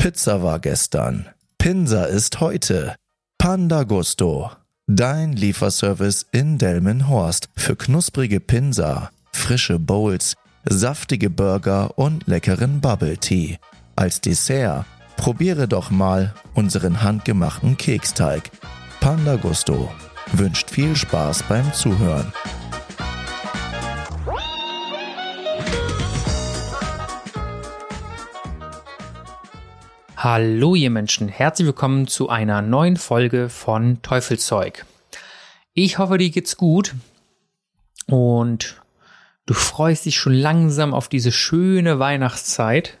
Pizza war gestern. Pinsa ist heute. Panda Gusto. Dein Lieferservice in Delmenhorst für knusprige Pinsa, frische Bowls, saftige Burger und leckeren Bubble Tea. Als Dessert probiere doch mal unseren handgemachten Keksteig. Panda Gusto wünscht viel Spaß beim Zuhören. Hallo ihr Menschen, herzlich willkommen zu einer neuen Folge von Teufelszeug. Ich hoffe, dir geht's gut. Und du freust dich schon langsam auf diese schöne Weihnachtszeit.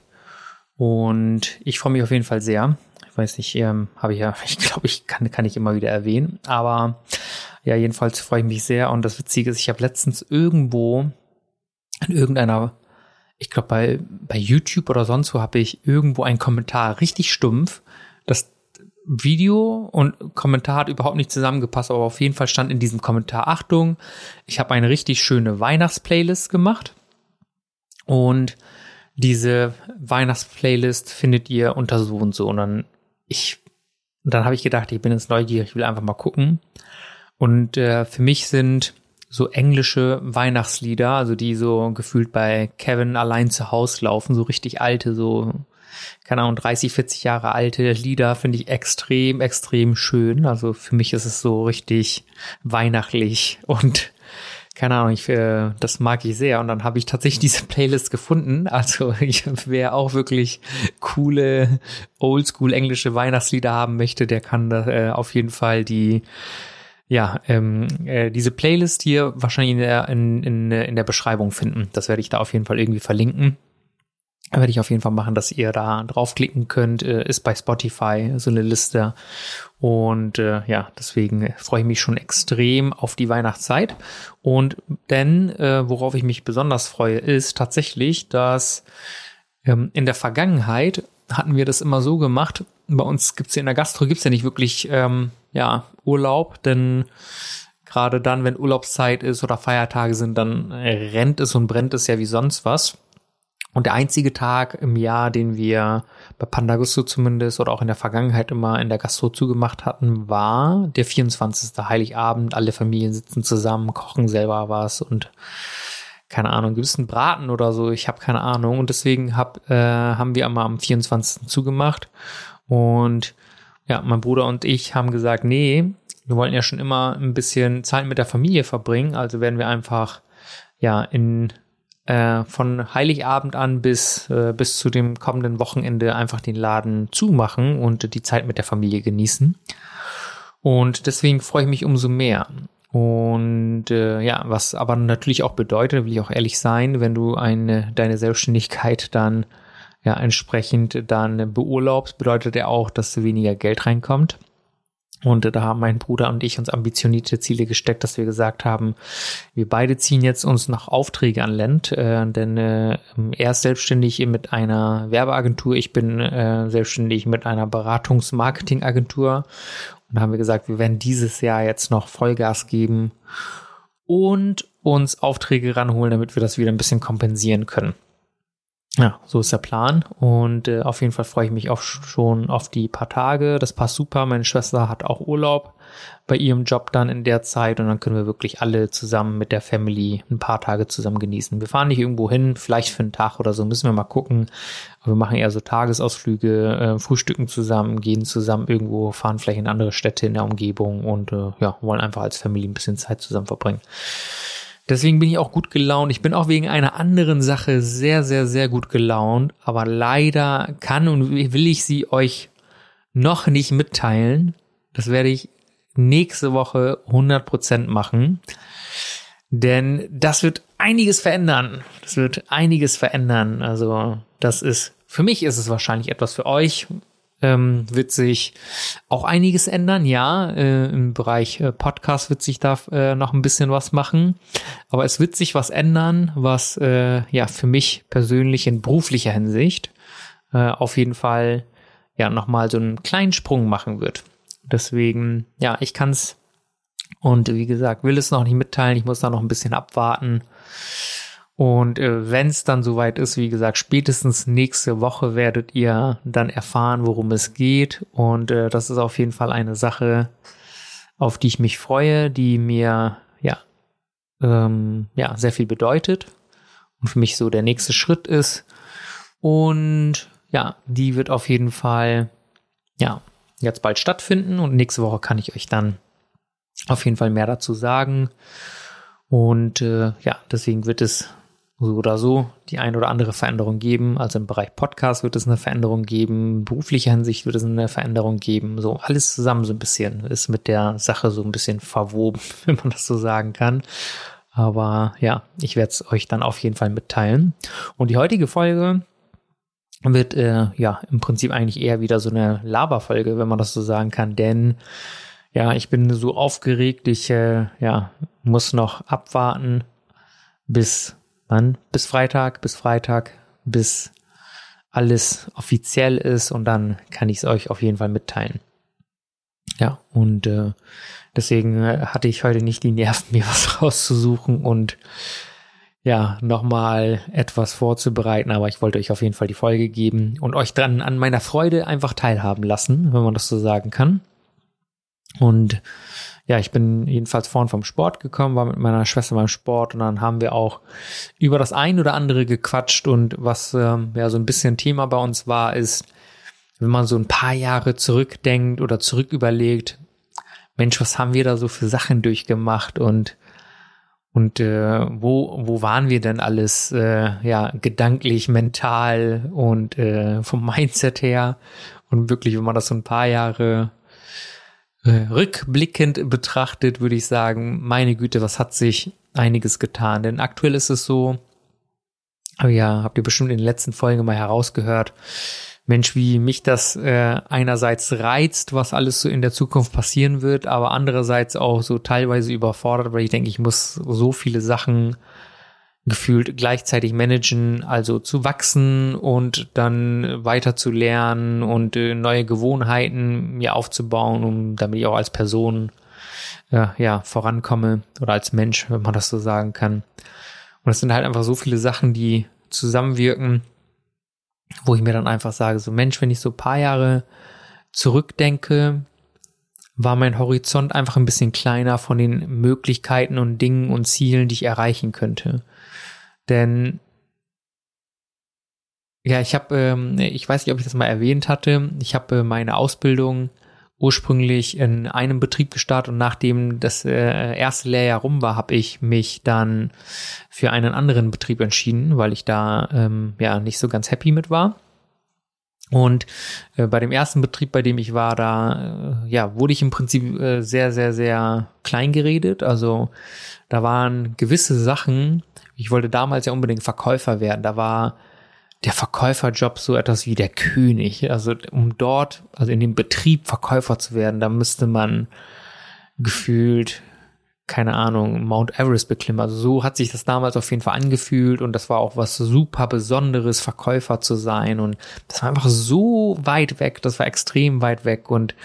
Und ich freue mich auf jeden Fall sehr. Ich weiß nicht, ähm, habe ich ja, ich glaube, ich kann, kann ich immer wieder erwähnen, aber ja, jedenfalls freue ich mich sehr. Und das Witzige ist, ich habe letztens irgendwo in irgendeiner ich glaube, bei, bei YouTube oder sonst wo habe ich irgendwo einen Kommentar richtig stumpf. Das Video und Kommentar hat überhaupt nicht zusammengepasst, aber auf jeden Fall stand in diesem Kommentar Achtung, ich habe eine richtig schöne Weihnachtsplaylist gemacht. Und diese Weihnachtsplaylist findet ihr unter so und so. Und dann ich, dann habe ich gedacht, ich bin jetzt neugierig, ich will einfach mal gucken. Und äh, für mich sind so englische Weihnachtslieder, also die so gefühlt bei Kevin allein zu Hause laufen, so richtig alte, so, keine Ahnung, 30, 40 Jahre alte Lieder finde ich extrem, extrem schön. Also für mich ist es so richtig weihnachtlich und keine Ahnung, ich, äh, das mag ich sehr. Und dann habe ich tatsächlich diese Playlist gefunden. Also ich, wer auch wirklich coole, oldschool englische Weihnachtslieder haben möchte, der kann da äh, auf jeden Fall die ja, ähm, äh, diese Playlist hier wahrscheinlich in der, in, in, in der Beschreibung finden. Das werde ich da auf jeden Fall irgendwie verlinken. Werde ich auf jeden Fall machen, dass ihr da draufklicken könnt. Äh, ist bei Spotify so eine Liste. Und äh, ja, deswegen freue ich mich schon extrem auf die Weihnachtszeit. Und denn, äh, worauf ich mich besonders freue, ist tatsächlich, dass ähm, in der Vergangenheit hatten wir das immer so gemacht. Bei uns gibt's ja in der Gastro gibt's ja nicht wirklich ähm, ja, Urlaub, denn gerade dann, wenn Urlaubszeit ist oder Feiertage sind, dann rennt es und brennt es ja wie sonst was. Und der einzige Tag im Jahr, den wir bei Pandagusto zumindest oder auch in der Vergangenheit immer in der Gastro zugemacht hatten, war der 24. Heiligabend. Alle Familien sitzen zusammen, kochen selber was und keine Ahnung, gibt es einen Braten oder so? Ich habe keine Ahnung. Und deswegen hab, äh, haben wir immer am 24. zugemacht. Und ja, mein Bruder und ich haben gesagt, nee, wir wollten ja schon immer ein bisschen Zeit mit der Familie verbringen, also werden wir einfach ja in äh, von Heiligabend an bis äh, bis zu dem kommenden Wochenende einfach den Laden zumachen und die Zeit mit der Familie genießen. Und deswegen freue ich mich umso mehr. Und äh, ja, was aber natürlich auch bedeutet, will ich auch ehrlich sein, wenn du eine deine Selbstständigkeit dann ja entsprechend dann beurlaubst, bedeutet ja auch, dass weniger Geld reinkommt. Und da haben mein Bruder und ich uns ambitionierte Ziele gesteckt, dass wir gesagt haben, wir beide ziehen jetzt uns noch Aufträge an Land, äh, denn äh, er ist selbstständig mit einer Werbeagentur, ich bin äh, selbstständig mit einer Beratungs-Marketing-Agentur. Und da haben wir gesagt, wir werden dieses Jahr jetzt noch Vollgas geben und uns Aufträge ranholen, damit wir das wieder ein bisschen kompensieren können. Ja, so ist der Plan. Und äh, auf jeden Fall freue ich mich auch schon auf die paar Tage. Das passt super. Meine Schwester hat auch Urlaub bei ihrem Job dann in der Zeit und dann können wir wirklich alle zusammen mit der Family ein paar Tage zusammen genießen. Wir fahren nicht irgendwo hin, vielleicht für einen Tag oder so, müssen wir mal gucken. Aber wir machen eher so Tagesausflüge, äh, frühstücken zusammen, gehen zusammen irgendwo, fahren vielleicht in andere Städte in der Umgebung und äh, ja, wollen einfach als Family ein bisschen Zeit zusammen verbringen. Deswegen bin ich auch gut gelaunt. Ich bin auch wegen einer anderen Sache sehr, sehr, sehr gut gelaunt. Aber leider kann und will ich sie euch noch nicht mitteilen. Das werde ich nächste Woche 100% machen. Denn das wird einiges verändern. Das wird einiges verändern. Also das ist, für mich ist es wahrscheinlich etwas für euch ähm, wird sich auch einiges ändern. Ja, äh, im Bereich äh, Podcast wird sich da äh, noch ein bisschen was machen. Aber es wird sich was ändern, was äh, ja für mich persönlich in beruflicher Hinsicht äh, auf jeden Fall ja nochmal so einen kleinen Sprung machen wird. Deswegen, ja, ich kann es und wie gesagt, will es noch nicht mitteilen. Ich muss da noch ein bisschen abwarten. Und äh, wenn es dann soweit ist, wie gesagt, spätestens nächste Woche werdet ihr dann erfahren, worum es geht. Und äh, das ist auf jeden Fall eine Sache, auf die ich mich freue, die mir ja, ähm, ja sehr viel bedeutet und für mich so der nächste Schritt ist. Und ja, die wird auf jeden Fall ja jetzt bald stattfinden und nächste Woche kann ich euch dann auf jeden Fall mehr dazu sagen. Und äh, ja, deswegen wird es so oder so die ein oder andere Veränderung geben. Also im Bereich Podcast wird es eine Veränderung geben, beruflicher Hinsicht wird es eine Veränderung geben. So alles zusammen so ein bisschen ist mit der Sache so ein bisschen verwoben, wenn man das so sagen kann. Aber ja, ich werde es euch dann auf jeden Fall mitteilen. Und die heutige Folge wird äh, ja im Prinzip eigentlich eher wieder so eine Laberfolge, wenn man das so sagen kann, denn ja, ich bin so aufgeregt, ich äh, ja muss noch abwarten, bis Wann? Bis Freitag, bis Freitag, bis alles offiziell ist und dann kann ich es euch auf jeden Fall mitteilen. Ja, und äh, deswegen äh, hatte ich heute nicht die Nerven, mir was rauszusuchen und ja, nochmal etwas vorzubereiten, aber ich wollte euch auf jeden Fall die Folge geben und euch dann an meiner Freude einfach teilhaben lassen, wenn man das so sagen kann. Und ja, ich bin jedenfalls vorhin vom Sport gekommen, war mit meiner Schwester beim Sport und dann haben wir auch über das ein oder andere gequatscht und was ähm, ja so ein bisschen Thema bei uns war, ist, wenn man so ein paar Jahre zurückdenkt oder zurück überlegt, Mensch, was haben wir da so für Sachen durchgemacht und und äh, wo wo waren wir denn alles äh, ja gedanklich, mental und äh, vom Mindset her? Und wirklich, wenn man das so ein paar Jahre rückblickend betrachtet, würde ich sagen, meine Güte, was hat sich einiges getan. Denn aktuell ist es so, aber ja, habt ihr bestimmt in den letzten Folgen mal herausgehört, Mensch, wie mich das äh, einerseits reizt, was alles so in der Zukunft passieren wird, aber andererseits auch so teilweise überfordert, weil ich denke, ich muss so viele Sachen gefühlt gleichzeitig managen, also zu wachsen und dann weiter zu lernen und äh, neue Gewohnheiten mir aufzubauen, um damit ich auch als Person äh, ja vorankomme oder als Mensch, wenn man das so sagen kann. Und es sind halt einfach so viele Sachen, die zusammenwirken, wo ich mir dann einfach sage, so Mensch, wenn ich so paar Jahre zurückdenke, war mein Horizont einfach ein bisschen kleiner von den Möglichkeiten und Dingen und Zielen, die ich erreichen könnte. Denn ja, ich habe, ähm, ich weiß nicht, ob ich das mal erwähnt hatte, ich habe äh, meine Ausbildung ursprünglich in einem Betrieb gestartet und nachdem das äh, erste Lehrjahr rum war, habe ich mich dann für einen anderen Betrieb entschieden, weil ich da ähm, ja nicht so ganz happy mit war. Und äh, bei dem ersten Betrieb, bei dem ich war, da äh, ja wurde ich im Prinzip äh, sehr, sehr, sehr klein geredet. Also da waren gewisse Sachen, ich wollte damals ja unbedingt Verkäufer werden. Da war der Verkäuferjob so etwas wie der König. Also um dort, also in dem Betrieb Verkäufer zu werden, da müsste man gefühlt, keine Ahnung, Mount Everest beklimmen. Also so hat sich das damals auf jeden Fall angefühlt und das war auch was super Besonderes, Verkäufer zu sein. Und das war einfach so weit weg, das war extrem weit weg und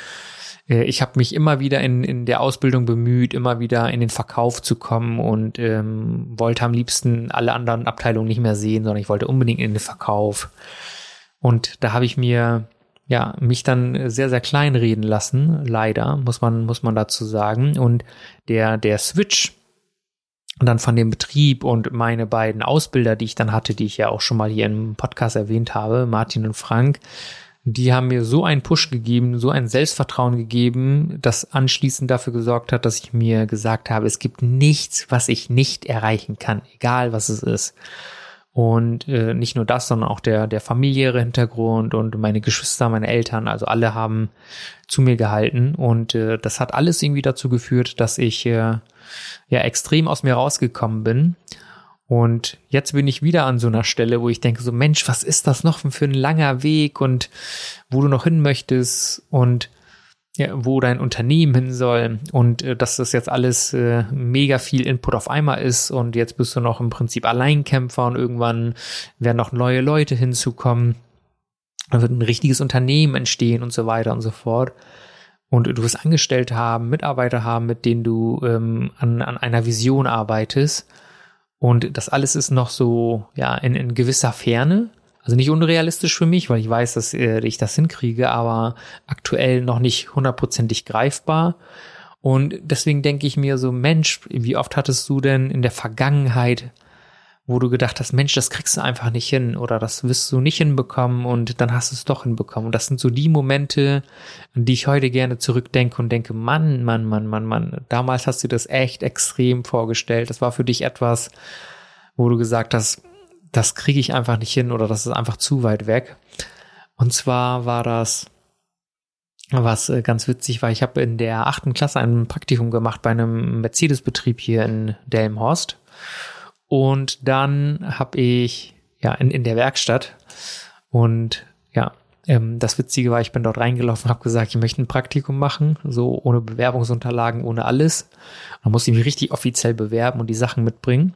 äh, ich habe mich immer wieder in, in der Ausbildung bemüht, immer wieder in den Verkauf zu kommen und ähm, wollte am liebsten alle anderen Abteilungen nicht mehr sehen, sondern ich wollte unbedingt in den Verkauf. Und da habe ich mir ja mich dann sehr sehr klein reden lassen, leider muss man muss man dazu sagen. Und der der Switch dann von dem Betrieb und meine beiden Ausbilder, die ich dann hatte, die ich ja auch schon mal hier im Podcast erwähnt habe, Martin und Frank, die haben mir so einen Push gegeben, so ein Selbstvertrauen gegeben, das anschließend dafür gesorgt hat, dass ich mir gesagt habe, es gibt nichts, was ich nicht erreichen kann, egal was es ist. Und äh, nicht nur das, sondern auch der, der familiäre Hintergrund und meine Geschwister, meine Eltern, also alle haben zu mir gehalten. Und äh, das hat alles irgendwie dazu geführt, dass ich äh, ja extrem aus mir rausgekommen bin und jetzt bin ich wieder an so einer Stelle, wo ich denke so, Mensch, was ist das noch für ein langer Weg und wo du noch hin möchtest und ja, wo dein Unternehmen hin soll und äh, dass das jetzt alles äh, mega viel Input auf einmal ist und jetzt bist du noch im Prinzip Alleinkämpfer und irgendwann werden noch neue Leute hinzukommen. Dann wird ein richtiges Unternehmen entstehen und so weiter und so fort. Und du wirst Angestellte haben, Mitarbeiter haben, mit denen du ähm, an, an einer Vision arbeitest. Und das alles ist noch so, ja, in, in gewisser Ferne. Also nicht unrealistisch für mich, weil ich weiß, dass äh, ich das hinkriege, aber aktuell noch nicht hundertprozentig greifbar. Und deswegen denke ich mir so, Mensch, wie oft hattest du denn in der Vergangenheit wo du gedacht hast, Mensch, das kriegst du einfach nicht hin oder das wirst du nicht hinbekommen und dann hast du es doch hinbekommen. Und das sind so die Momente, an die ich heute gerne zurückdenke und denke, Mann, Mann, Mann, Mann, Mann, damals hast du das echt extrem vorgestellt. Das war für dich etwas, wo du gesagt hast, das kriege ich einfach nicht hin oder das ist einfach zu weit weg. Und zwar war das was äh, ganz witzig war, ich habe in der achten Klasse ein Praktikum gemacht bei einem Mercedes-Betrieb hier in Delmhorst. Und dann habe ich ja in, in der Werkstatt und ja, ähm, das Witzige war, ich bin dort reingelaufen, habe gesagt, ich möchte ein Praktikum machen, so ohne Bewerbungsunterlagen, ohne alles. Da musste ich mich richtig offiziell bewerben und die Sachen mitbringen.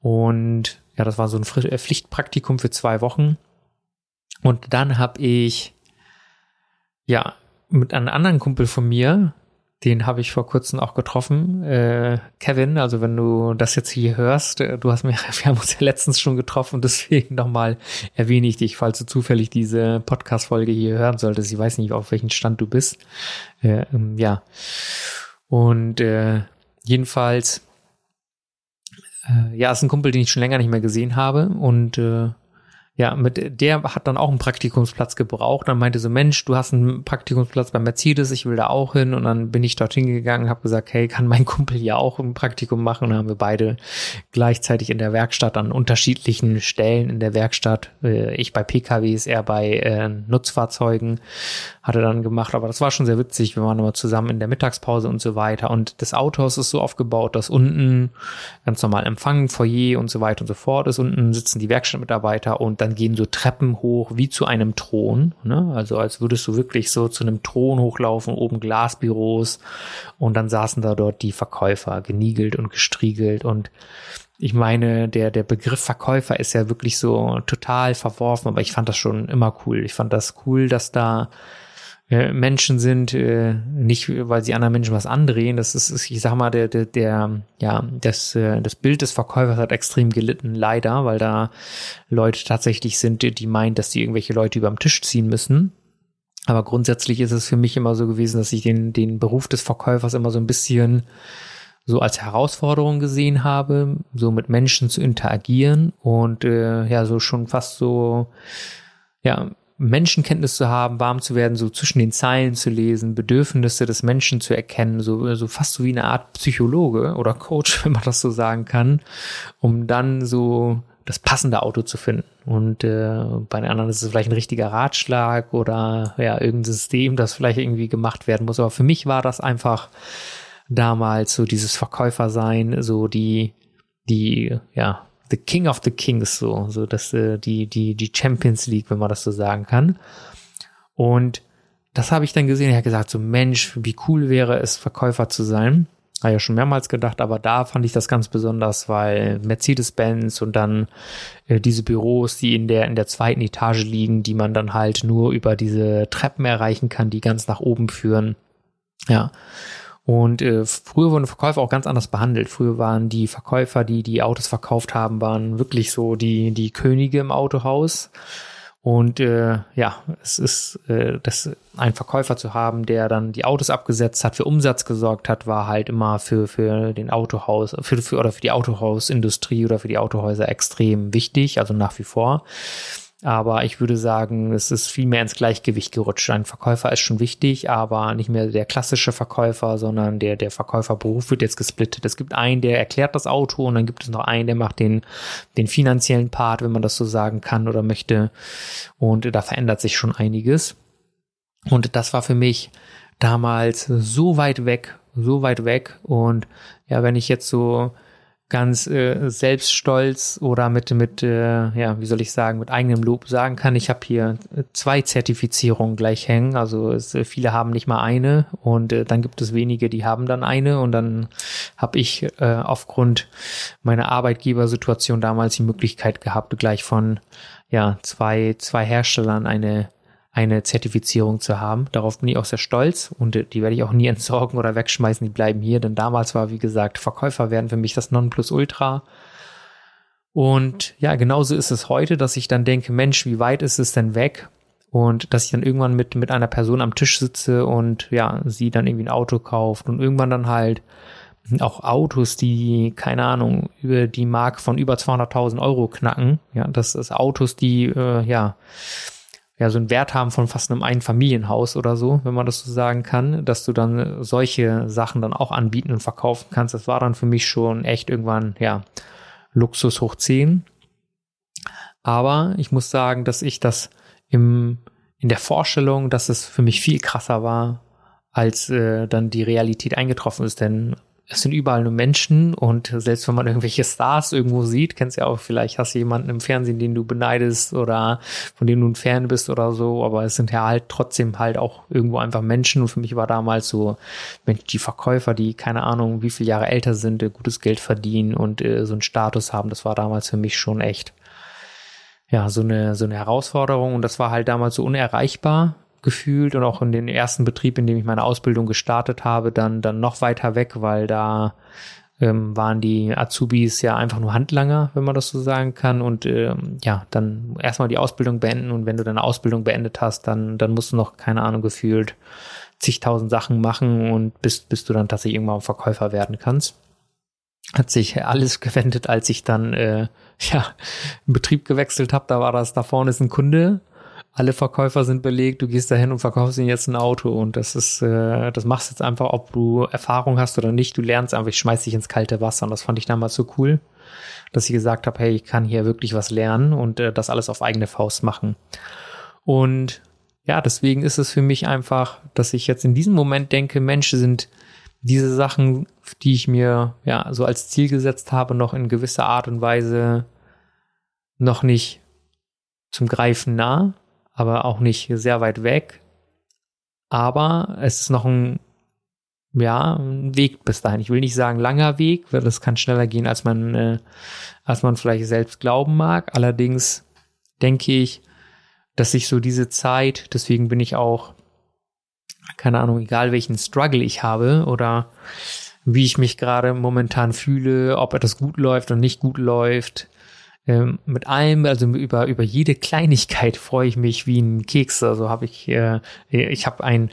Und ja, das war so ein äh, Pflichtpraktikum für zwei Wochen. Und dann habe ich ja mit einem anderen Kumpel von mir, den habe ich vor kurzem auch getroffen. Äh, Kevin, also wenn du das jetzt hier hörst, äh, du hast mir, wir haben uns ja letztens schon getroffen, deswegen nochmal erwähne ich dich, falls du zufällig diese Podcast-Folge hier hören solltest. Ich weiß nicht, auf welchem Stand du bist. Äh, ähm, ja. Und äh, jedenfalls, äh, ja, ist ein Kumpel, den ich schon länger nicht mehr gesehen habe und äh, ja, mit der hat dann auch einen Praktikumsplatz gebraucht. Dann meinte so, Mensch, du hast einen Praktikumsplatz bei Mercedes, ich will da auch hin. Und dann bin ich dorthin gegangen, habe gesagt, hey, kann mein Kumpel ja auch ein Praktikum machen? Und dann haben wir beide gleichzeitig in der Werkstatt an unterschiedlichen Stellen in der Werkstatt, äh, ich bei PKWs, er bei äh, Nutzfahrzeugen, hatte dann gemacht. Aber das war schon sehr witzig. Wir waren immer zusammen in der Mittagspause und so weiter. Und das Autohaus ist so aufgebaut, dass unten ganz normal Empfang, Foyer und so weiter und so fort ist. Unten sitzen die Werkstattmitarbeiter und dann gehen so Treppen hoch wie zu einem Thron, ne? also als würdest du wirklich so zu einem Thron hochlaufen, oben Glasbüros und dann saßen da dort die Verkäufer, geniegelt und gestriegelt und ich meine, der, der Begriff Verkäufer ist ja wirklich so total verworfen, aber ich fand das schon immer cool. Ich fand das cool, dass da äh, Menschen sind, äh, nicht weil sie anderen Menschen was andrehen. Das ist, ich sag mal, der, der, der ja, das, äh, das Bild des Verkäufers hat extrem gelitten, leider, weil da Leute tatsächlich sind, die, die meinen, dass sie irgendwelche Leute über den Tisch ziehen müssen. Aber grundsätzlich ist es für mich immer so gewesen, dass ich den, den Beruf des Verkäufers immer so ein bisschen so als Herausforderung gesehen habe, so mit Menschen zu interagieren und äh, ja, so schon fast so, ja, Menschenkenntnis zu haben, warm zu werden, so zwischen den Zeilen zu lesen, Bedürfnisse des Menschen zu erkennen, so, so fast so wie eine Art Psychologe oder Coach, wenn man das so sagen kann, um dann so das passende Auto zu finden. Und äh, bei den anderen ist es vielleicht ein richtiger Ratschlag oder ja, irgendein System, das vielleicht irgendwie gemacht werden muss. Aber für mich war das einfach damals so dieses Verkäufersein, so die, die, ja, the King of the Kings, so, so dass äh, die, die, die Champions League, wenn man das so sagen kann. Und das habe ich dann gesehen. Ich habe gesagt, so Mensch, wie cool wäre es, Verkäufer zu sein. Habe ja schon mehrmals gedacht, aber da fand ich das ganz besonders, weil Mercedes-Benz und dann äh, diese Büros, die in der in der zweiten Etage liegen, die man dann halt nur über diese Treppen erreichen kann, die ganz nach oben führen. Ja. Und äh, früher wurden Verkäufer auch ganz anders behandelt. Früher waren die Verkäufer, die die Autos verkauft haben, waren wirklich so die die Könige im Autohaus. Und äh, ja, es ist, äh, das ein Verkäufer zu haben, der dann die Autos abgesetzt hat, für Umsatz gesorgt hat, war halt immer für für den Autohaus, für, für oder für die Autohausindustrie oder für die Autohäuser extrem wichtig, also nach wie vor. Aber ich würde sagen, es ist viel mehr ins Gleichgewicht gerutscht. Ein Verkäufer ist schon wichtig, aber nicht mehr der klassische Verkäufer, sondern der, der Verkäuferberuf wird jetzt gesplittet. Es gibt einen, der erklärt das Auto und dann gibt es noch einen, der macht den, den finanziellen Part, wenn man das so sagen kann oder möchte. Und da verändert sich schon einiges. Und das war für mich damals so weit weg, so weit weg. Und ja, wenn ich jetzt so ganz äh, selbststolz oder mit mit äh, ja wie soll ich sagen mit eigenem Lob sagen kann ich habe hier zwei Zertifizierungen gleich hängen. Also es, äh, viele haben nicht mal eine und äh, dann gibt es wenige die haben dann eine. Und dann habe ich äh, aufgrund meiner Arbeitgebersituation damals die Möglichkeit gehabt gleich von ja zwei zwei Herstellern eine eine Zertifizierung zu haben. Darauf bin ich auch sehr stolz und die werde ich auch nie entsorgen oder wegschmeißen. Die bleiben hier, denn damals war, wie gesagt, Verkäufer werden für mich das Nonplusultra. Und ja, genauso ist es heute, dass ich dann denke, Mensch, wie weit ist es denn weg? Und dass ich dann irgendwann mit, mit einer Person am Tisch sitze und ja, sie dann irgendwie ein Auto kauft und irgendwann dann halt auch Autos, die, keine Ahnung, über die Marke von über 200.000 Euro knacken. Ja, das ist Autos, die, äh, ja, ja, so einen Wert haben von fast einem Einfamilienhaus oder so, wenn man das so sagen kann, dass du dann solche Sachen dann auch anbieten und verkaufen kannst. Das war dann für mich schon echt irgendwann, ja, Luxus hoch 10. Aber ich muss sagen, dass ich das im, in der Vorstellung, dass es für mich viel krasser war, als äh, dann die Realität eingetroffen ist. Denn es sind überall nur Menschen und selbst wenn man irgendwelche Stars irgendwo sieht, kennst ja auch, vielleicht hast du jemanden im Fernsehen, den du beneidest oder von dem du ein Fan bist oder so, aber es sind ja halt trotzdem halt auch irgendwo einfach Menschen und für mich war damals so, Mensch, die Verkäufer, die keine Ahnung, wie viele Jahre älter sind, äh, gutes Geld verdienen und äh, so einen Status haben, das war damals für mich schon echt ja, so eine, so eine Herausforderung und das war halt damals so unerreichbar gefühlt und auch in den ersten Betrieb, in dem ich meine Ausbildung gestartet habe, dann, dann noch weiter weg, weil da ähm, waren die Azubis ja einfach nur Handlanger, wenn man das so sagen kann. Und ähm, ja, dann erstmal die Ausbildung beenden und wenn du deine Ausbildung beendet hast, dann, dann musst du noch, keine Ahnung, gefühlt zigtausend Sachen machen und bis, bis du dann tatsächlich irgendwann Verkäufer werden kannst. Hat sich alles gewendet, als ich dann äh, ja, einen Betrieb gewechselt habe. Da war das, da vorne ist ein Kunde alle Verkäufer sind belegt, du gehst dahin und verkaufst ihnen jetzt ein Auto und das ist, äh, das machst jetzt einfach, ob du Erfahrung hast oder nicht, du lernst einfach, ich schmeiß dich ins kalte Wasser und das fand ich damals so cool, dass ich gesagt habe, hey, ich kann hier wirklich was lernen und äh, das alles auf eigene Faust machen. Und ja, deswegen ist es für mich einfach, dass ich jetzt in diesem Moment denke, Mensch, sind diese Sachen, die ich mir ja so als Ziel gesetzt habe, noch in gewisser Art und Weise noch nicht zum Greifen nah aber auch nicht sehr weit weg. Aber es ist noch ein, ja, ein Weg bis dahin. Ich will nicht sagen langer Weg, weil das kann schneller gehen, als man, äh, als man vielleicht selbst glauben mag. Allerdings denke ich, dass sich so diese Zeit, deswegen bin ich auch, keine Ahnung, egal welchen Struggle ich habe oder wie ich mich gerade momentan fühle, ob etwas gut läuft und nicht gut läuft, ähm, mit allem, also über über jede Kleinigkeit freue ich mich wie ein Keks. Also habe ich, äh, ich habe ein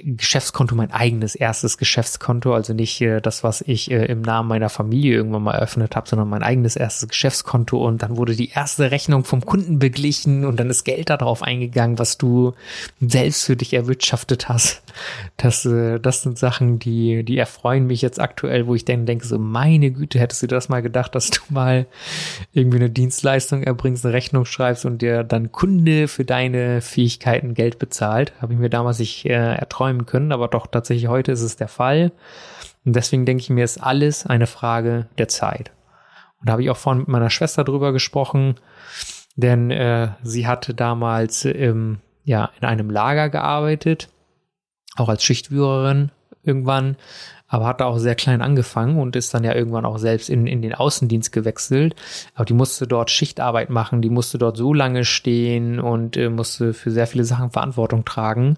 Geschäftskonto, mein eigenes erstes Geschäftskonto, also nicht äh, das, was ich äh, im Namen meiner Familie irgendwann mal eröffnet habe, sondern mein eigenes erstes Geschäftskonto und dann wurde die erste Rechnung vom Kunden beglichen und dann ist Geld darauf eingegangen, was du selbst für dich erwirtschaftet hast. Das, äh, das sind Sachen, die, die erfreuen mich jetzt aktuell, wo ich dann denke, so meine Güte, hättest du das mal gedacht, dass du mal irgendwie eine Dienstleistung erbringst, eine Rechnung schreibst und dir dann Kunde für deine Fähigkeiten Geld bezahlt. Habe ich mir damals nicht äh, träumen können, aber doch tatsächlich heute ist es der Fall. Und deswegen denke ich mir, ist alles eine Frage der Zeit. Und da habe ich auch vorhin mit meiner Schwester drüber gesprochen, denn äh, sie hatte damals ähm, ja in einem Lager gearbeitet, auch als Schichtführerin irgendwann, aber hat da auch sehr klein angefangen und ist dann ja irgendwann auch selbst in, in den Außendienst gewechselt. Aber die musste dort Schichtarbeit machen, die musste dort so lange stehen und äh, musste für sehr viele Sachen Verantwortung tragen.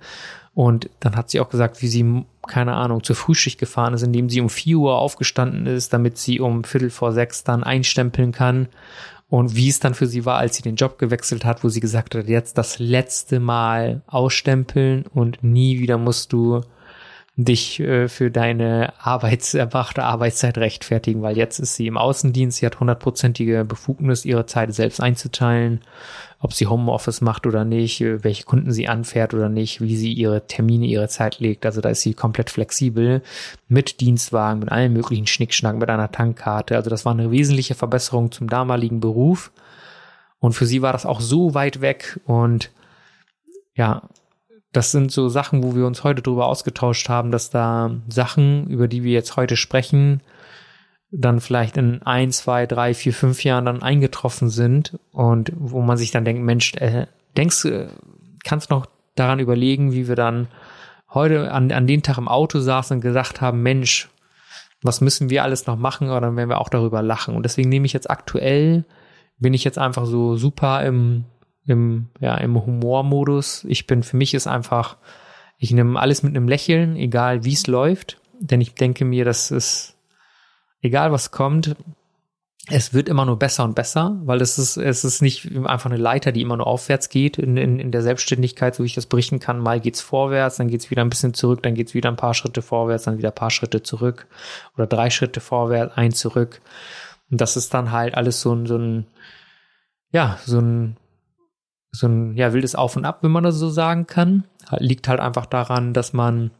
Und dann hat sie auch gesagt, wie sie, keine Ahnung, zur Frühschicht gefahren ist, indem sie um vier Uhr aufgestanden ist, damit sie um Viertel vor sechs dann einstempeln kann. Und wie es dann für sie war, als sie den Job gewechselt hat, wo sie gesagt hat, jetzt das letzte Mal ausstempeln und nie wieder musst du dich äh, für deine Arbeits erbrachte Arbeitszeit rechtfertigen, weil jetzt ist sie im Außendienst, sie hat hundertprozentige Befugnis, ihre Zeit selbst einzuteilen, ob sie Homeoffice macht oder nicht, welche Kunden sie anfährt oder nicht, wie sie ihre Termine, ihre Zeit legt. Also da ist sie komplett flexibel mit Dienstwagen, mit allen möglichen Schnickschnack, mit einer Tankkarte. Also das war eine wesentliche Verbesserung zum damaligen Beruf. Und für sie war das auch so weit weg und ja, das sind so Sachen, wo wir uns heute drüber ausgetauscht haben, dass da Sachen, über die wir jetzt heute sprechen, dann vielleicht in ein, zwei, drei, vier, fünf Jahren dann eingetroffen sind und wo man sich dann denkt, Mensch, äh, denkst, äh, kannst noch daran überlegen, wie wir dann heute an, an den Tag im Auto saßen und gesagt haben, Mensch, was müssen wir alles noch machen? Oder dann werden wir auch darüber lachen. Und deswegen nehme ich jetzt aktuell, bin ich jetzt einfach so super im im, ja, im Humormodus. Ich bin, für mich ist einfach, ich nehme alles mit einem Lächeln, egal wie es läuft, denn ich denke mir, dass es, egal was kommt, es wird immer nur besser und besser, weil es ist, es ist nicht einfach eine Leiter, die immer nur aufwärts geht in, in, in der Selbstständigkeit, so wie ich das berichten kann. Mal geht's vorwärts, dann geht's wieder ein bisschen zurück, dann geht's wieder ein paar Schritte vorwärts, dann wieder ein paar Schritte zurück oder drei Schritte vorwärts, ein zurück. Und das ist dann halt alles so ein, so ein, ja, so ein, so ein, ja, wildes Auf und Ab, wenn man das so sagen kann. Liegt halt einfach daran, dass man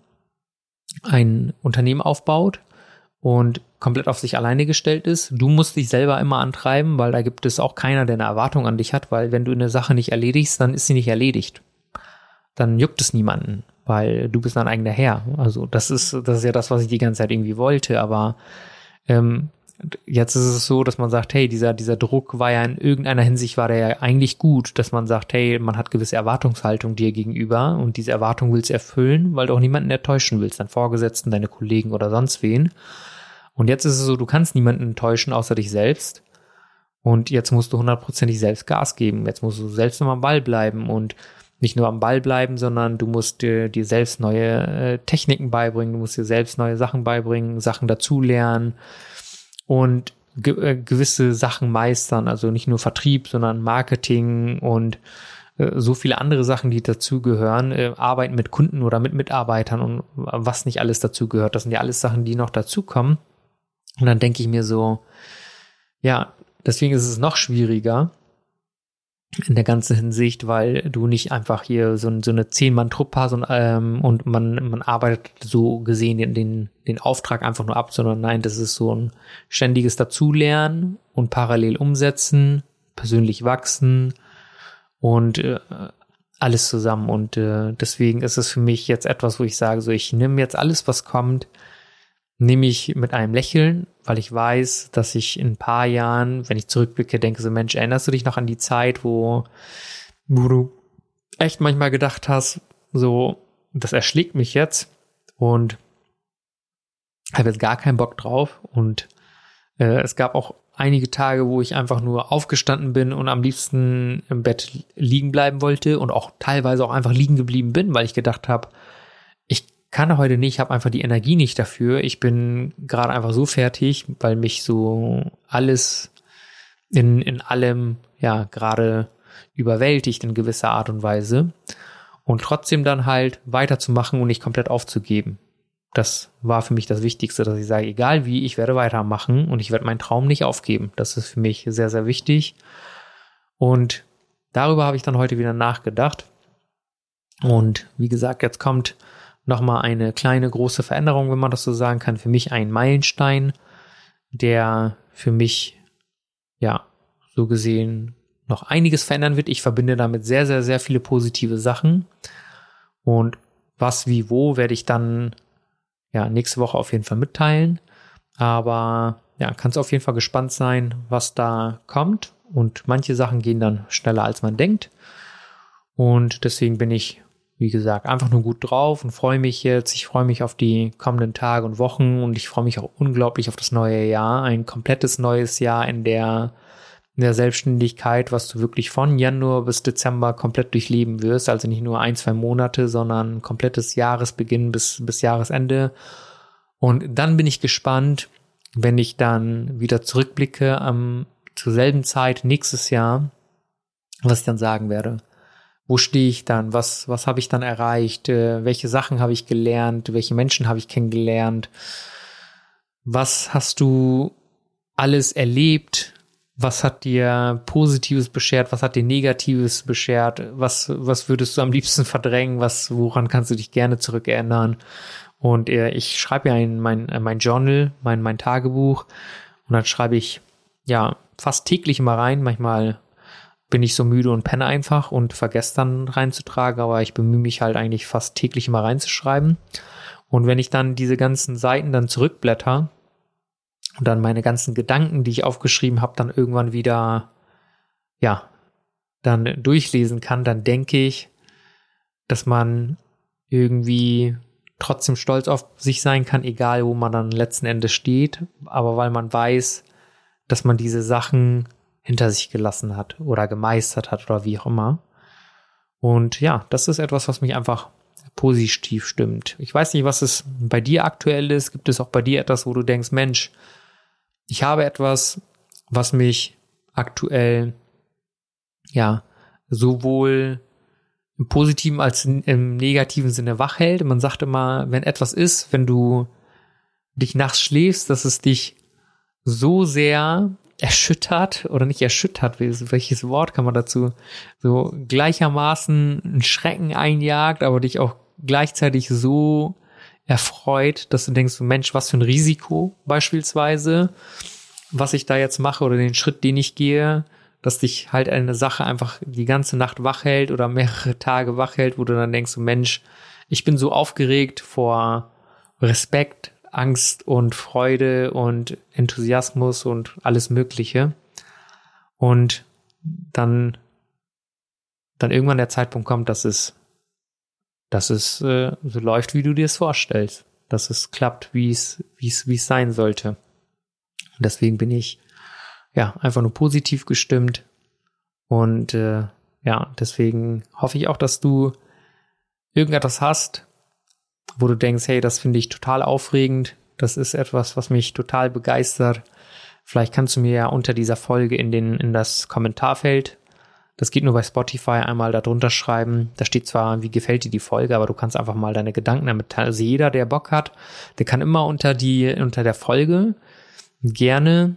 ein Unternehmen aufbaut und komplett auf sich alleine gestellt ist. Du musst dich selber immer antreiben, weil da gibt es auch keiner, der eine Erwartung an dich hat, weil wenn du eine Sache nicht erledigst, dann ist sie nicht erledigt. Dann juckt es niemanden, weil du bist ein eigener Herr. Also das ist, das ist ja das, was ich die ganze Zeit irgendwie wollte, aber ähm, jetzt ist es so, dass man sagt, hey, dieser, dieser Druck war ja in irgendeiner Hinsicht war der ja eigentlich gut, dass man sagt, hey, man hat gewisse Erwartungshaltung dir gegenüber und diese Erwartung willst du erfüllen, weil du auch niemanden enttäuschen willst, deinen Vorgesetzten, deine Kollegen oder sonst wen. Und jetzt ist es so, du kannst niemanden enttäuschen außer dich selbst. Und jetzt musst du hundertprozentig selbst Gas geben. Jetzt musst du selbst noch am Ball bleiben und nicht nur am Ball bleiben, sondern du musst dir, dir selbst neue äh, Techniken beibringen, du musst dir selbst neue Sachen beibringen, Sachen dazulernen und ge äh, gewisse Sachen meistern. Also nicht nur Vertrieb, sondern Marketing und äh, so viele andere Sachen, die dazugehören, äh, arbeiten mit Kunden oder mit Mitarbeitern und was nicht alles dazugehört. Das sind ja alles Sachen, die noch dazukommen. Und dann denke ich mir so, ja, deswegen ist es noch schwieriger in der ganzen Hinsicht, weil du nicht einfach hier so, so eine Zehn-Mann-Truppe hast und, ähm, und man, man arbeitet so gesehen den, den, den Auftrag einfach nur ab, sondern nein, das ist so ein ständiges Dazulernen und parallel umsetzen, persönlich wachsen und äh, alles zusammen. Und äh, deswegen ist es für mich jetzt etwas, wo ich sage, so ich nehme jetzt alles, was kommt, nehme ich mit einem Lächeln, weil ich weiß, dass ich in ein paar Jahren, wenn ich zurückblicke, denke so, Mensch, erinnerst du dich noch an die Zeit, wo, wo du echt manchmal gedacht hast, so, das erschlägt mich jetzt und habe jetzt gar keinen Bock drauf und äh, es gab auch einige Tage, wo ich einfach nur aufgestanden bin und am liebsten im Bett liegen bleiben wollte und auch teilweise auch einfach liegen geblieben bin, weil ich gedacht habe, kann heute nicht, habe einfach die Energie nicht dafür. Ich bin gerade einfach so fertig, weil mich so alles in, in allem ja gerade überwältigt in gewisser Art und Weise. Und trotzdem dann halt weiterzumachen und nicht komplett aufzugeben. Das war für mich das Wichtigste, dass ich sage, egal wie, ich werde weitermachen und ich werde meinen Traum nicht aufgeben. Das ist für mich sehr, sehr wichtig. Und darüber habe ich dann heute wieder nachgedacht. Und wie gesagt, jetzt kommt nochmal eine kleine große Veränderung, wenn man das so sagen kann. Für mich ein Meilenstein, der für mich, ja, so gesehen noch einiges verändern wird. Ich verbinde damit sehr, sehr, sehr viele positive Sachen. Und was, wie, wo werde ich dann ja nächste Woche auf jeden Fall mitteilen. Aber ja, kannst auf jeden Fall gespannt sein, was da kommt. Und manche Sachen gehen dann schneller, als man denkt. Und deswegen bin ich wie gesagt, einfach nur gut drauf und freue mich jetzt. Ich freue mich auf die kommenden Tage und Wochen und ich freue mich auch unglaublich auf das neue Jahr. Ein komplettes neues Jahr in der, in der Selbstständigkeit, was du wirklich von Januar bis Dezember komplett durchleben wirst. Also nicht nur ein, zwei Monate, sondern komplettes Jahresbeginn bis, bis Jahresende. Und dann bin ich gespannt, wenn ich dann wieder zurückblicke am, zur selben Zeit nächstes Jahr, was ich dann sagen werde wo stehe ich dann, was, was habe ich dann erreicht, äh, welche Sachen habe ich gelernt, welche Menschen habe ich kennengelernt, was hast du alles erlebt, was hat dir Positives beschert, was hat dir Negatives beschert, was, was würdest du am liebsten verdrängen, was, woran kannst du dich gerne zurückerinnern? Und äh, ich schreibe ja in mein, äh, mein Journal, mein, mein Tagebuch. Und dann schreibe ich ja fast täglich immer rein, manchmal bin ich so müde und penne einfach und vergesse dann reinzutragen, aber ich bemühe mich halt eigentlich fast täglich mal reinzuschreiben. Und wenn ich dann diese ganzen Seiten dann zurückblätter und dann meine ganzen Gedanken, die ich aufgeschrieben habe, dann irgendwann wieder, ja, dann durchlesen kann, dann denke ich, dass man irgendwie trotzdem stolz auf sich sein kann, egal wo man dann letzten Endes steht, aber weil man weiß, dass man diese Sachen hinter sich gelassen hat oder gemeistert hat oder wie auch immer. Und ja, das ist etwas, was mich einfach positiv stimmt. Ich weiß nicht, was es bei dir aktuell ist. Gibt es auch bei dir etwas, wo du denkst, Mensch, ich habe etwas, was mich aktuell ja sowohl im positiven als im negativen Sinne wach hält. Man sagt immer, wenn etwas ist, wenn du dich nachts schläfst, dass es dich so sehr erschüttert oder nicht erschüttert, welches Wort kann man dazu so gleichermaßen einen Schrecken einjagt, aber dich auch gleichzeitig so erfreut, dass du denkst, Mensch, was für ein Risiko beispielsweise, was ich da jetzt mache oder den Schritt, den ich gehe, dass dich halt eine Sache einfach die ganze Nacht wach hält oder mehrere Tage wach hält, wo du dann denkst, Mensch, ich bin so aufgeregt vor Respekt, Angst und Freude und Enthusiasmus und alles Mögliche. Und dann, dann irgendwann der Zeitpunkt kommt, dass es, dass es äh, so läuft, wie du dir es vorstellst. Dass es klappt, wie es, wie es, wie es sein sollte. Und deswegen bin ich ja einfach nur positiv gestimmt. Und äh, ja, deswegen hoffe ich auch, dass du irgendetwas hast, wo du denkst, hey, das finde ich total aufregend, das ist etwas, was mich total begeistert. Vielleicht kannst du mir ja unter dieser Folge in den in das Kommentarfeld, das geht nur bei Spotify, einmal darunter schreiben. Da steht zwar, wie gefällt dir die Folge, aber du kannst einfach mal deine Gedanken damit teilen. Also jeder, der Bock hat, der kann immer unter die unter der Folge gerne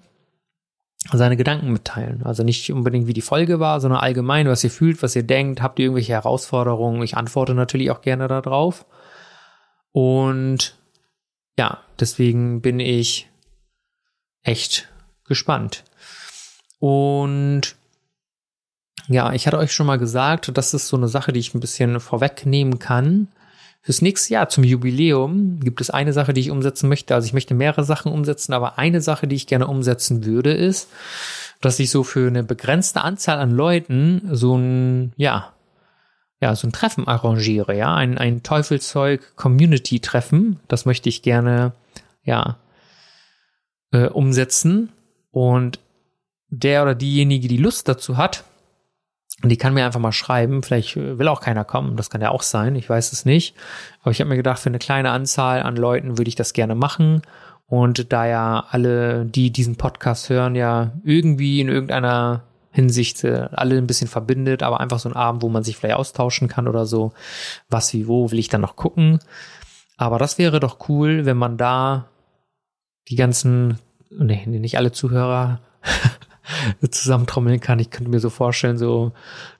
seine Gedanken mitteilen. Also nicht unbedingt wie die Folge war, sondern allgemein, was ihr fühlt, was ihr denkt, habt ihr irgendwelche Herausforderungen. Ich antworte natürlich auch gerne darauf. Und ja, deswegen bin ich echt gespannt. Und ja, ich hatte euch schon mal gesagt, das ist so eine Sache, die ich ein bisschen vorwegnehmen kann. Fürs nächste Jahr zum Jubiläum gibt es eine Sache, die ich umsetzen möchte. Also ich möchte mehrere Sachen umsetzen, aber eine Sache, die ich gerne umsetzen würde, ist, dass ich so für eine begrenzte Anzahl an Leuten so ein, ja, ja, so ein Treffen arrangiere, ja, ein, ein Teufelszeug-Community-Treffen. Das möchte ich gerne, ja, äh, umsetzen. Und der oder diejenige, die Lust dazu hat, die kann mir einfach mal schreiben. Vielleicht will auch keiner kommen. Das kann ja auch sein. Ich weiß es nicht. Aber ich habe mir gedacht, für eine kleine Anzahl an Leuten würde ich das gerne machen. Und da ja alle, die diesen Podcast hören, ja irgendwie in irgendeiner Hinsicht äh, alle ein bisschen verbindet, aber einfach so ein Abend, wo man sich vielleicht austauschen kann oder so. Was wie wo will ich dann noch gucken. Aber das wäre doch cool, wenn man da die ganzen, nee, nicht alle Zuhörer zusammentrommeln kann. Ich könnte mir so vorstellen, so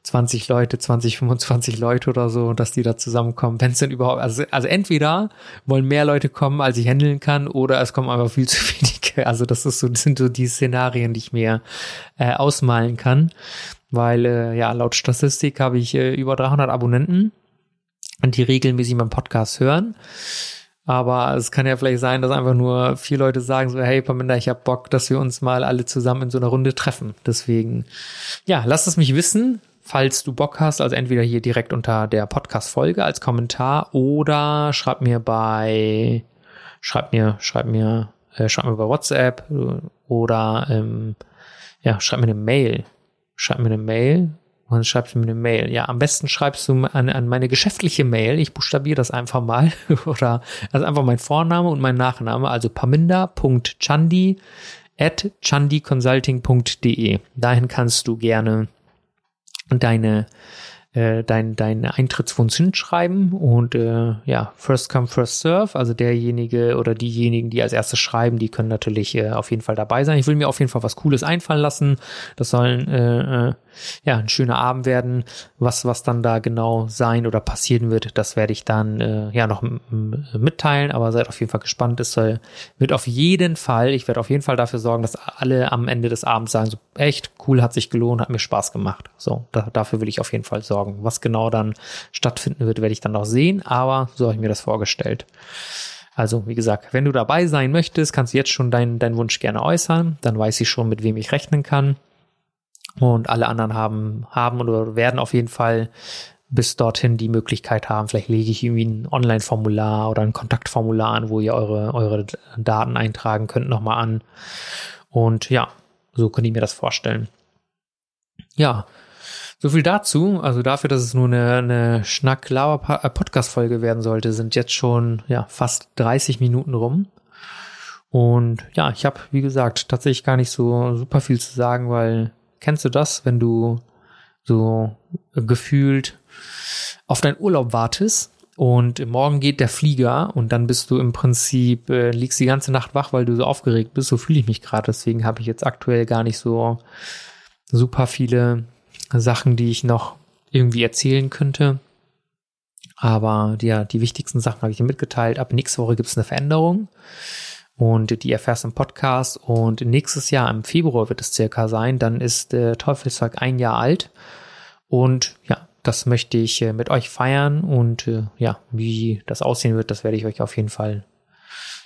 20 Leute, 20, 25 Leute oder so, dass die da zusammenkommen. Wenn es denn überhaupt, also, also entweder wollen mehr Leute kommen, als ich handeln kann, oder es kommen einfach viel zu wenige. Also das ist so, sind so die Szenarien, die ich mir äh, ausmalen kann. Weil, äh, ja, laut Statistik habe ich äh, über 300 Abonnenten, die regelmäßig meinen Podcast hören. Aber es kann ja vielleicht sein, dass einfach nur vier Leute sagen so, hey Paminda, ich hab Bock, dass wir uns mal alle zusammen in so einer Runde treffen. Deswegen, ja, lass es mich wissen, falls du Bock hast. Also entweder hier direkt unter der Podcast-Folge als Kommentar oder schreib mir bei, schreib mir, schreib mir, äh, schreib mir bei WhatsApp oder ähm, ja, schreib mir eine Mail. Schreib mir eine Mail und dann schreibst du mir eine Mail. Ja, am besten schreibst du an, an meine geschäftliche Mail. Ich buchstabiere das einfach mal. Oder also einfach mein Vorname und mein Nachname. Also paminda.chandi at chandiconsulting.de. Dahin kannst du gerne deine äh, dein, dein Eintrittswunsch hinschreiben und äh, ja, first come, first serve. Also derjenige oder diejenigen, die als erstes schreiben, die können natürlich äh, auf jeden Fall dabei sein. Ich will mir auf jeden Fall was Cooles einfallen lassen. Das sollen äh, äh, ja ein schöner Abend werden. Was, was dann da genau sein oder passieren wird, das werde ich dann äh, ja noch mitteilen, aber seid auf jeden Fall gespannt. Es soll, wird auf jeden Fall, ich werde auf jeden Fall dafür sorgen, dass alle am Ende des Abends sagen, so echt cool, hat sich gelohnt, hat mir Spaß gemacht. So, da, dafür will ich auf jeden Fall sorgen. Was genau dann stattfinden wird, werde ich dann noch sehen, aber so habe ich mir das vorgestellt. Also, wie gesagt, wenn du dabei sein möchtest, kannst du jetzt schon deinen deinen Wunsch gerne äußern. Dann weiß ich schon, mit wem ich rechnen kann. Und alle anderen haben, haben oder werden auf jeden Fall bis dorthin die Möglichkeit haben. Vielleicht lege ich irgendwie ein Online-Formular oder ein Kontaktformular an, wo ihr eure, eure Daten eintragen könnt, nochmal an. Und ja, so könnt ihr mir das vorstellen. Ja, so viel dazu. Also dafür, dass es nur eine, eine Schnack-Lauer-Podcast-Folge werden sollte, sind jetzt schon ja, fast 30 Minuten rum. Und ja, ich habe, wie gesagt, tatsächlich gar nicht so super viel zu sagen, weil kennst du das, wenn du so gefühlt auf deinen Urlaub wartest und morgen geht der Flieger und dann bist du im Prinzip, äh, liegst die ganze Nacht wach, weil du so aufgeregt bist. So fühle ich mich gerade. Deswegen habe ich jetzt aktuell gar nicht so super viele Sachen, die ich noch irgendwie erzählen könnte. Aber ja, die wichtigsten Sachen habe ich dir mitgeteilt. Ab nächste Woche gibt es eine Veränderung und die erfährst du im Podcast. Und nächstes Jahr, im Februar wird es circa sein, dann ist äh, Teufelszeug ein Jahr alt. Und ja, das möchte ich äh, mit euch feiern. Und äh, ja, wie das aussehen wird, das werde ich euch auf jeden Fall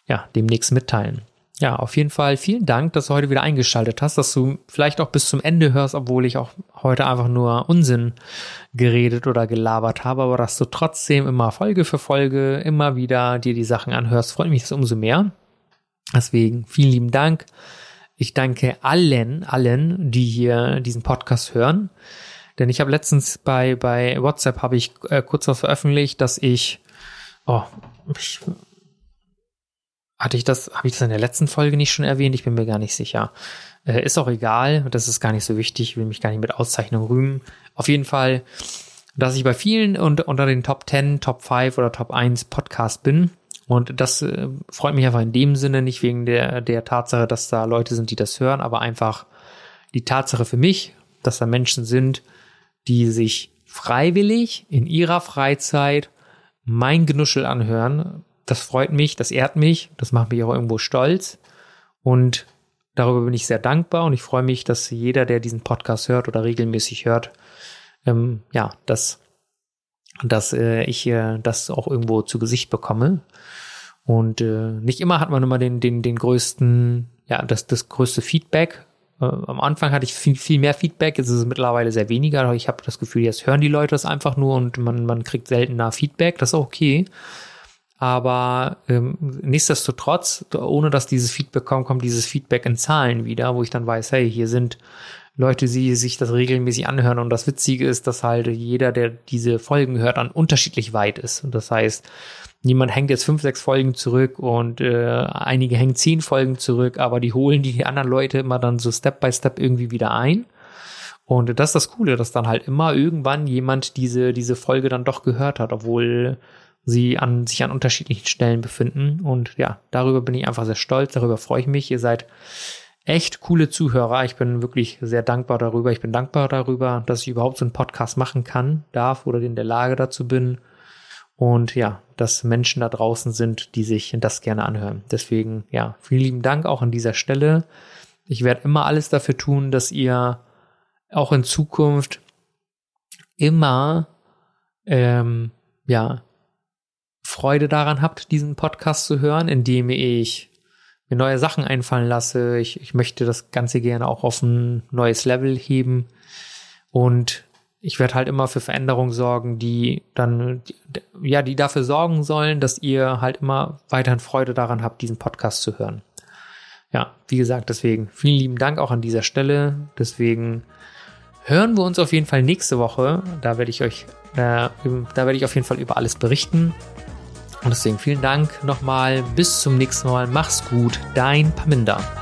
ja, demnächst mitteilen. Ja, auf jeden Fall vielen Dank, dass du heute wieder eingeschaltet hast, dass du vielleicht auch bis zum Ende hörst, obwohl ich auch heute einfach nur Unsinn geredet oder gelabert habe, aber dass du trotzdem immer Folge für Folge immer wieder dir die Sachen anhörst, freut mich das umso mehr. Deswegen vielen lieben Dank. Ich danke allen, allen, die hier diesen Podcast hören. Denn ich habe letztens bei, bei WhatsApp habe ich äh, kurz was veröffentlicht, dass ich, oh, ich, hatte ich das, habe ich das in der letzten Folge nicht schon erwähnt? Ich bin mir gar nicht sicher. Äh, ist auch egal, das ist gar nicht so wichtig, ich will mich gar nicht mit Auszeichnung rühmen. Auf jeden Fall, dass ich bei vielen und unter den Top 10, Top 5 oder Top 1 Podcast bin. Und das äh, freut mich einfach in dem Sinne, nicht wegen der, der Tatsache, dass da Leute sind, die das hören, aber einfach die Tatsache für mich, dass da Menschen sind, die sich freiwillig in ihrer Freizeit mein Genuschel anhören. Das freut mich, das ehrt mich, das macht mich auch irgendwo stolz. Und darüber bin ich sehr dankbar und ich freue mich, dass jeder, der diesen Podcast hört oder regelmäßig hört, ähm, ja, dass, dass äh, ich äh, das auch irgendwo zu Gesicht bekomme. Und äh, nicht immer hat man immer den, den, den größten, ja, das, das größte Feedback. Äh, am Anfang hatte ich viel, viel mehr Feedback, jetzt ist es mittlerweile sehr weniger. Ich habe das Gefühl, jetzt hören die Leute das einfach nur und man, man kriegt seltener Feedback. Das ist auch okay. Aber ähm, nichtsdestotrotz, ohne dass dieses Feedback kommt, kommt dieses Feedback in Zahlen wieder, wo ich dann weiß, hey, hier sind Leute, die sich das regelmäßig anhören. Und das Witzige ist, dass halt jeder, der diese Folgen hört, dann unterschiedlich weit ist. Und das heißt, niemand hängt jetzt fünf, sechs Folgen zurück und äh, einige hängen zehn Folgen zurück, aber die holen die anderen Leute immer dann so Step by Step irgendwie wieder ein. Und das ist das Coole, dass dann halt immer irgendwann jemand diese, diese Folge dann doch gehört hat, obwohl sie an, sich an unterschiedlichen Stellen befinden. Und ja, darüber bin ich einfach sehr stolz, darüber freue ich mich. Ihr seid echt coole Zuhörer. Ich bin wirklich sehr dankbar darüber. Ich bin dankbar darüber, dass ich überhaupt so einen Podcast machen kann, darf oder in der Lage dazu bin. Und ja, dass Menschen da draußen sind, die sich das gerne anhören. Deswegen, ja, vielen lieben Dank auch an dieser Stelle. Ich werde immer alles dafür tun, dass ihr auch in Zukunft immer, ähm, ja, Freude daran habt, diesen Podcast zu hören, indem ich mir neue Sachen einfallen lasse. Ich, ich möchte das Ganze gerne auch auf ein neues Level heben. Und ich werde halt immer für Veränderungen sorgen, die dann, ja, die dafür sorgen sollen, dass ihr halt immer weiterhin Freude daran habt, diesen Podcast zu hören. Ja, wie gesagt, deswegen vielen lieben Dank auch an dieser Stelle. Deswegen hören wir uns auf jeden Fall nächste Woche. Da werde ich euch, äh, da werde ich auf jeden Fall über alles berichten. Und deswegen vielen Dank nochmal. Bis zum nächsten Mal. Mach's gut. Dein Paminda.